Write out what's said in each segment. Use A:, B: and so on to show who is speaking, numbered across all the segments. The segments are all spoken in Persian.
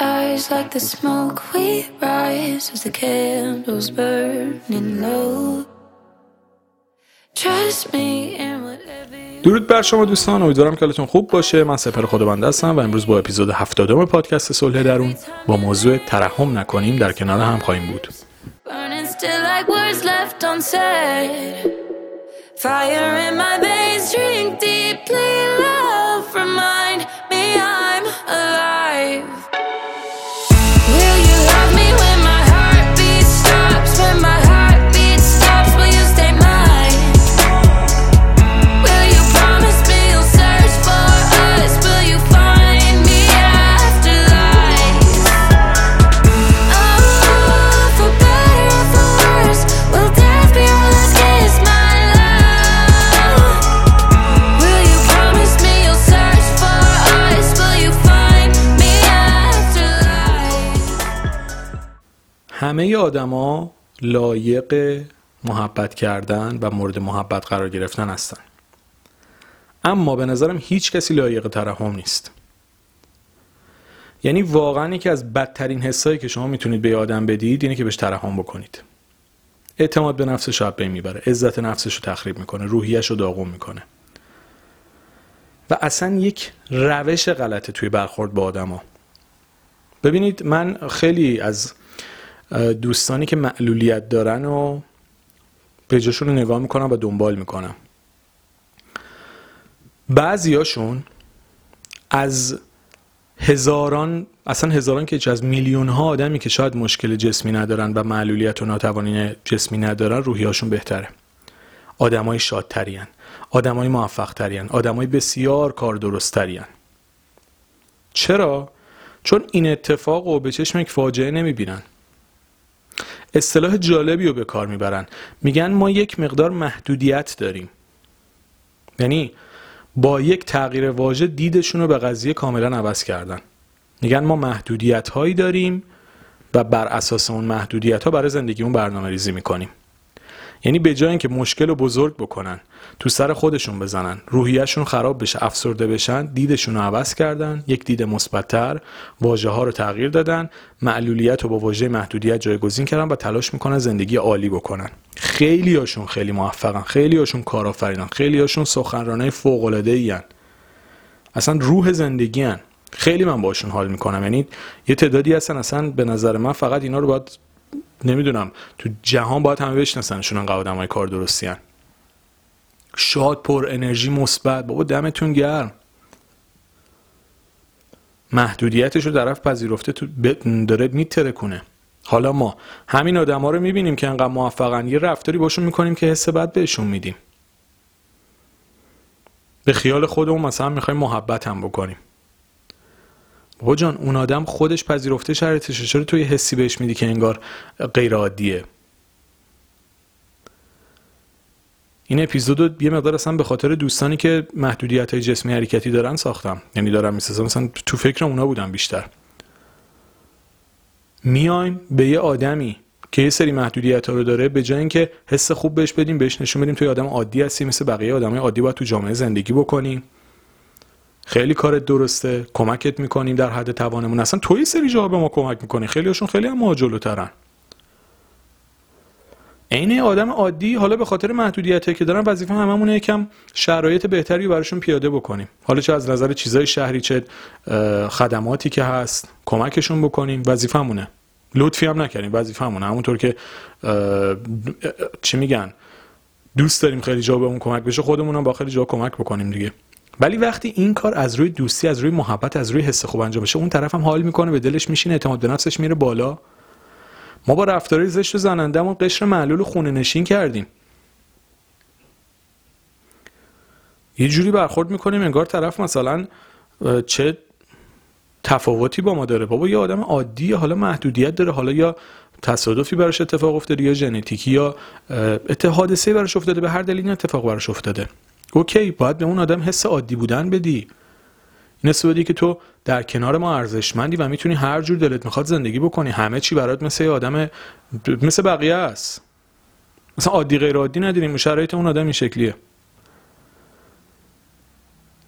A: eyes like the smoke we rise as the candles burning low. Trust me in whatever
B: درود بر شما دوستان امیدوارم که حالتون خوب باشه من سپر خدابنده هستم و امروز با اپیزود هفتادم پادکست صلح درون با موضوع ترحم نکنیم در کنار هم خواهیم بود
A: burning still like words left unsaid. Fire in my veins,
B: همه آدما لایق محبت کردن و مورد محبت قرار گرفتن هستن. اما به نظرم هیچ کسی لایق ترحم نیست. یعنی واقعا یکی از بدترین حسایی که شما می‌تونید به آدم بدید اینه که بهش ترحم بکنید. اعتماد به نفسش رو بین می‌بره عزت نفسش رو تخریب می‌کنه روحیش رو داغون می‌کنه. و اصلا یک روش غلطه توی برخورد با آدما. ببینید من خیلی از دوستانی که معلولیت دارن و پیجاشون رو نگاه می‌کنم و دنبال می‌کنم. بعضیاشون از هزاران اصلا هزاران که از میلیون ها آدمی که شاید مشکل جسمی ندارن و معلولیت و ناتوانی جسمی ندارن روحیاشون بهتره. آدمای شادترین آدمای موفق ترین آدمای بسیار کار درست چرا؟ چون این اتفاق رو به چشم یک فاجعه نمی‌بینن. اصطلاح جالبی رو به کار می‌برن. میگن ما یک مقدار محدودیت داریم. یعنی با یک تغییر واژه دیدشون رو به قضیه کاملا عوض کردن. میگن ما محدودیت هایی داریم و بر اساس اون محدودیت ها برای زندگیمون برنامه ریزی می‌کنیم. یعنی به جای اینکه مشکل رو بزرگ بکنن تو سر خودشون بزنن. روحیهشون خراب بشه افسرده بشن دیدشون رو عوض کردن یک دید مثبتتر واژه ها رو تغییر دادن معلولیت رو با واژه محدودیت جایگزین کردن و تلاش می‌کنن زندگی عالی بکنن. خیلی هاشون خیلی موفقن خیلی هاشون کارآفرینن خیلی هاشون سخنرانای فوق العاده اصلا روح زندگی هن. خیلی من باشون حال می‌کنم. یعنی یه تعدادی هستن اصلا به نظر من فقط اینا رو باید نمی‌دونم. تو جهان باید همه بشناسنشون انقدر آدم های کار درستی هن. شاد پر انرژی مثبت. بابا دمتون گرم. محدودیتش رو طرف پذیرفته تو داره میترکونه. حالا ما همین آدم ها رو می‌بینیم که انقدر موفقن. یه رفتاری باشون می‌کنیم که حس بد بهشون میدیم. به خیال خودمون مثلا می‌خوایم محبت هم بکنیم. بابا جان اون آدم خودش پذیرفته شرایطش چرا تو یه حسی بهش میدی که انگار غیر عادیه این اپیزود یه مقدار اصلا به خاطر دوستانی که محدودیت های جسمی حرکتی دارن ساختم. یعنی دارم می‌سازم. مثلا تو فکر اونا بودم بیشتر. میایم به یه آدمی که یه سری محدودیت ها رو داره به جای اینکه حس خوب بهش بدیم بهش نشون بدیم توی آدم عادی هستی مثل بقیه آدمای عادی باید تو جامعه زندگی بکنیم. خیلی کارت درسته کمکت می‌کنیم در حد توانمون. اصلا تو یه سری جاها به ما کمک می‌کنی. خیلی هاشون خیلی هم ما جلوترن عین آدم عادی حالا به خاطر محدودیتی که دارن وظیفه هممونه یکم شرایط بهتری براشون پیاده بکنیم. حالا چه از نظر چیزای شهری چه خدماتی که هست کمکشون بکنیم وظیفمونه لطفی هم نکنیم وظیفمونه همونطور که چی میگن دوست داریم خیلی جا بهمون کمک بشه خودمون هم با خیلی جا کمک بکنیم دیگه. ولی وقتی این کار از روی دوستی از روی محبت از روی حس خوب انجام بشه اون طرف هم حال می‌کنه به دلش میشینه اعتماد به نفسش میره بالا. ما با رفتارهای زشت و زنندهمون قشر معلول خونه نشین کردیم. یه جوری برخورد می‌کنیم انگار طرف مثلا چه تفاوتی با ما داره. بابا یه آدم عادی حالا محدودیت داره. حالا یا تصادفی براش اتفاق افتاده یا ژنتیکی یا اه، حادثه براش افتاده. به هر دلیل این اتفاق براش افتاده. اوکی باید به اون آدم حس عادی بودن بدی. این حس بدی که تو در کنار ما ارزشمندی و می‌تونی هر جور دلت می‌خواد زندگی بکنی. همه چی برات مثل آدم مثل بقیه است. مثلا عادی غیر عادی نداریم شرایط اون آدم این شکلیه.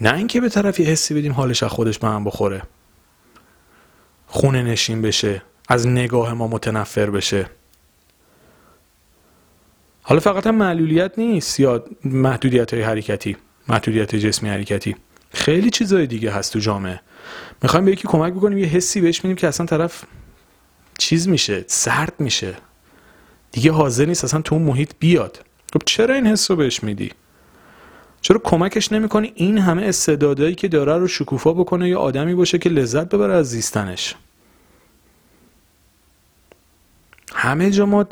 B: نه اینکه به طرف یه حسی بدیم حالش از خودش به هم بخوره. خونه نشین بشه. از نگاه ما متنفر بشه. حالا فقط هم معلولیت نیست یا محدودیت های حرکتی محدودیت جسمی حرکتی. خیلی چیزهای دیگه هست تو جامعه. می‌خوایم به یکی کمک بکنیم یه حسی بهش میدیم که اصلا طرف چیز میشه سرد میشه. دیگه حاضر نیست اصلا تو اون محیط بیاد. خب چرا این حس رو بهش میدی؟ چرا کمکش نمی‌کنی این همه استعدادایی که داره رو شکوفا بکنه یا آدمی باشه که لذت ببره از زیستنش؟ همه جا ما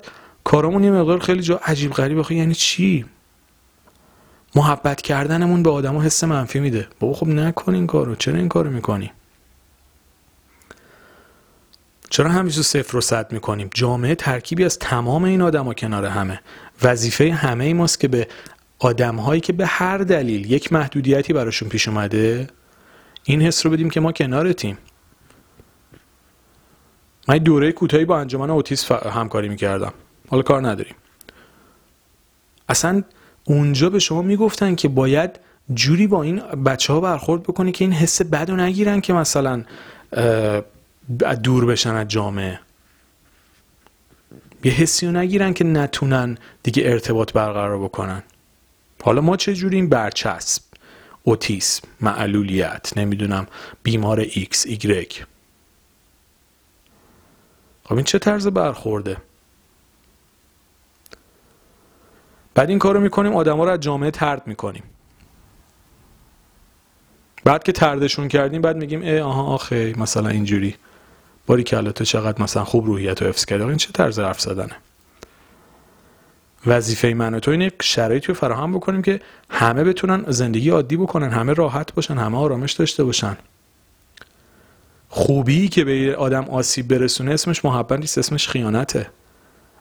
B: کارمون یه مقدار خیلی جا عجیب غریب آخه یعنی چی؟ محبت کردنمون به آدما حس منفی میده. بابا خب نکن این کارو. چرا این کارو می‌کنی؟ چرا همیشه صفر رو صد می‌کنیم؟ جامعه ترکیبی از تمام این آدما کنار همه. وظیفه همه ای ماست که به آدم هایی که به هر دلیل یک محدودیتی براشون پیش اومده این حس رو بدیم که ما کنارتیم. من دوره کوتاهی با انجمن اوتیس همکاری می‌کردم. حالا کار نداریم. اصلا اونجا به شما می‌گفتن که باید جوری با این بچه ها برخورد بکنی که این حس بد رو نگیرن که مثلا دور بشن از جامعه. یه حسی رو نگیرن که نتونن دیگه ارتباط برقرار بکنن. حالا ما چه جوری این برچسب اوتیسم معلولیت نمی‌دونم بیمار ایکس ایگرگ. خب این چه طرز برخورده؟ بعد این کارو می‌کنیم آدما رو از جامعه طرد می‌کنیم. بعد که تردشون کردیم بعد میگیم ای آها آخه مثلا اینجوری. باری که تو چقدر مثلا خوب روحیت رو حفظ این چه طرز حرف زدنه؟ وظیفه من و تو اینه شرایطی رو فراهم بکنیم که همه بتونن زندگی عادی بکنن همه راحت باشن همه آرامش داشته باشن. خوبی که به آدم آسیب برسونه اسمش محبت نیست اسمش خیانته.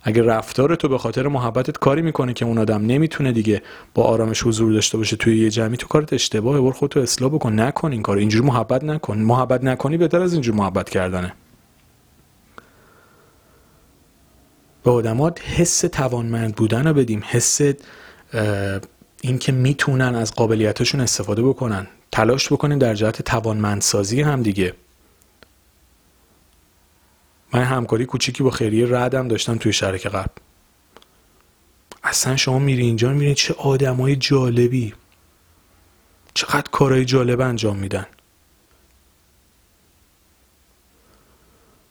B: اگه رفتار تو به خاطر محبتت کاری می‌کنه که اون آدم نمی‌تونه دیگه با آرامش حضور داشته باشه توی یه جمعی تو کارت اشتباهه بر خودتو اصلاح بکن. نکن این کار اینجوری محبت نکن. محبت نکنی بهتر از اینجوری محبت کردنه. به آدمات حس توانمند بودن رو بدیم. حس این که می‌تونن از قابلیتشون استفاده بکنن. تلاش بکنیم در جهت توانمندسازی هم دیگه. من همکاری کوچیکی با خیریه ردم داشتم توی شرک قبل اصلا شما میری اینجا می‌بینید چه آدمای جالبی. چقدر کارهای جالب انجام میدن.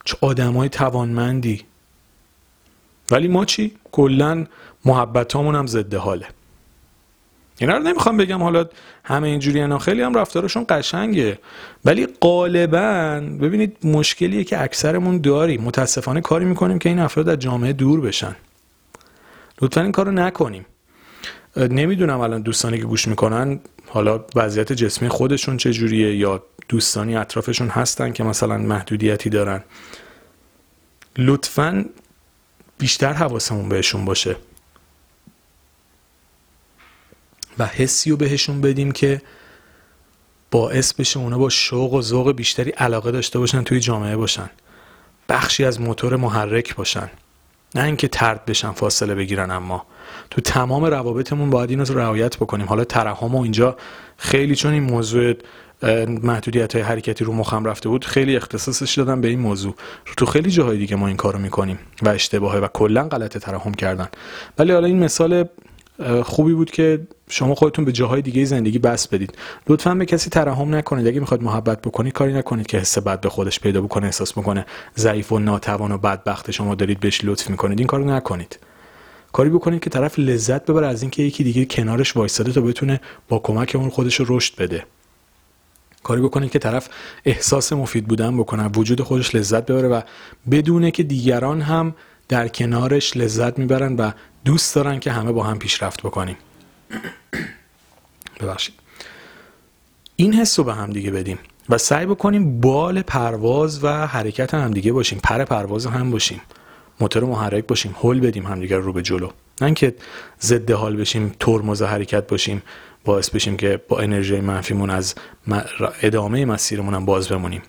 B: چه آدمای توانمندی. ولی ما چی؟ کلا محبت هم ضد حاله. اینا رو نمی‌خوام بگم حالا همه اینجوری اینا خیلی هم رفتارشون قشنگه. ولی غالبا ببینید مشکلیه که اکثرمون داریم. متاسفانه کاری می‌کنیم که این افراد از جامعه دور بشن. لطفا این کارو نکنیم. نمی‌دونم الان دوستانی که گوش می‌کنن حالا وضعیت جسمی خودشون چجوریه یا دوستانی اطرافشون هستن که مثلا محدودیتی دارن. لطفا بیشتر حواسمون بهشون باشه. و حسی رو بهشون بدیم که باعث بشه اونا با شوق و ذوق بیشتری علاقه داشته باشن توی جامعه باشن. بخشی از موتور محرک باشن. نه اینکه ترد بشن فاصله بگیرن اما تو تمام روابطمون باید این رو رعایت بکنیم. حالا ترحم و اینجا خیلی چون این موضوع محدودیت های حرکتی رو مخم رفته بود خیلی اختصاصش دادم به این موضوع. تو خیلی جاهای دیگه ما این کارو می‌کنیم و اشتباهه و کلا غلط ترحم کردن. ولی حالا این مثال خوبی بود که شما خودتون به جاهای دیگه زندگی بس بدید. لطفا به کسی ترحم نکنید. اگه می‌خواد محبت بکنید کاری نکنید که حس بد به خودش پیدا بکنه احساس بکنه ضعیف و ناتوان و بدبخت شما دارید بهش لطف می‌کنید. این کارو نکنید. کاری بکنید که طرف لذت ببره از اینکه یکی دیگه کنارش وایساده تا بتونه با کمک اون خودش رو رشد بده. کاری بکنید که طرف احساس مفید بودن بکنه وجود خودش لذت ببره و بدونه که دیگران هم در کنارش لذت می‌برن و دوست دارن که همه با هم پیشرفت بکنیم. ببخشید. این حس رو به هم دیگه بدیم و سعی بکنیم بال پرواز و حرکت هم دیگه باشیم. پر پرواز هم باشیم. موتور محرک باشیم. هول بدیم همدیگه رو به جلو. نه اینکه ضد حال بشیم ترمز حرکت باشیم باعث بشیم که با انرژی منفیمون از ادامه مسیرمون هم باز بمونیم.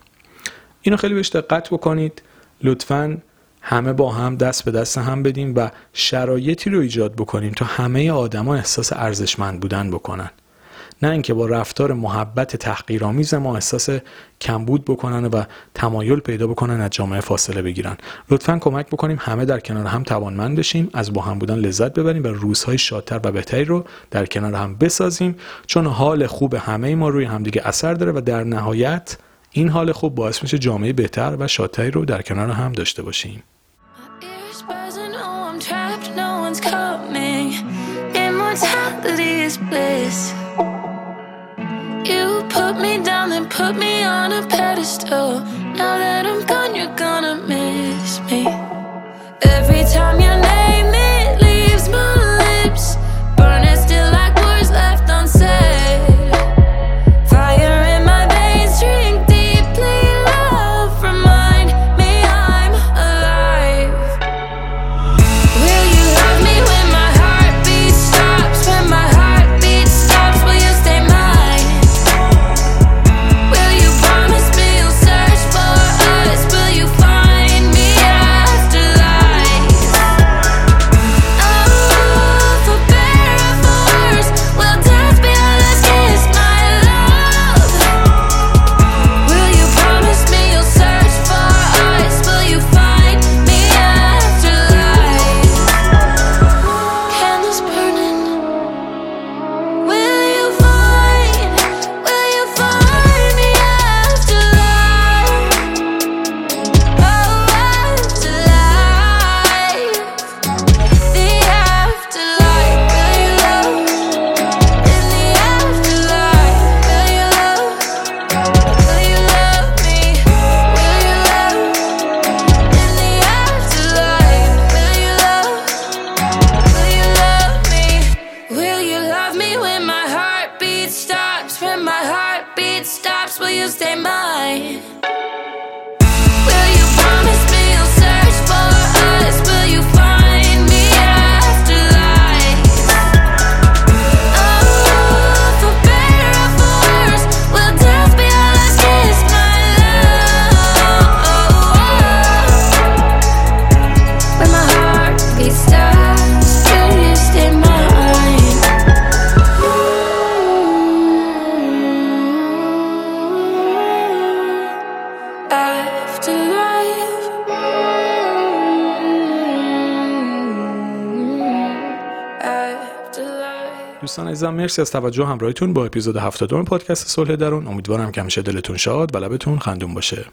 B: اینو خیلی بهش دقت بکنید. لطفا همه با هم دست به دست هم بدیم و شرایطی رو ایجاد بکنیم تا همه آدما احساس ارزشمند بودن بکنن. نه اینکه با رفتار محبت تحقیرآمیز ما احساس کمبود بکنن و تمایل پیدا بکنن از جامعه فاصله بگیرن. لطفا کمک بکنیم همه در کنار هم توانمند بشیم از با هم بودن لذت ببریم و روزهای شادتر و بهتری رو در کنار هم بسازیم چون حال خوب همه ما روی همدیگه اثر داره و در نهایت این حال خوب باعث میشه جامعه بهتر و شادتری رو در کنار هم داشته باشیم.
A: Is bliss. You put me down, then put me on a pedestal. Now that I'm gone, you're gonna miss me.
B: دوستان عزیزم مرسی از توجه همراهیتون با اپیزود 72 پادکست صلح درون. امیدوارم که همیشه دلتون شاد و لبتون خندون باشه.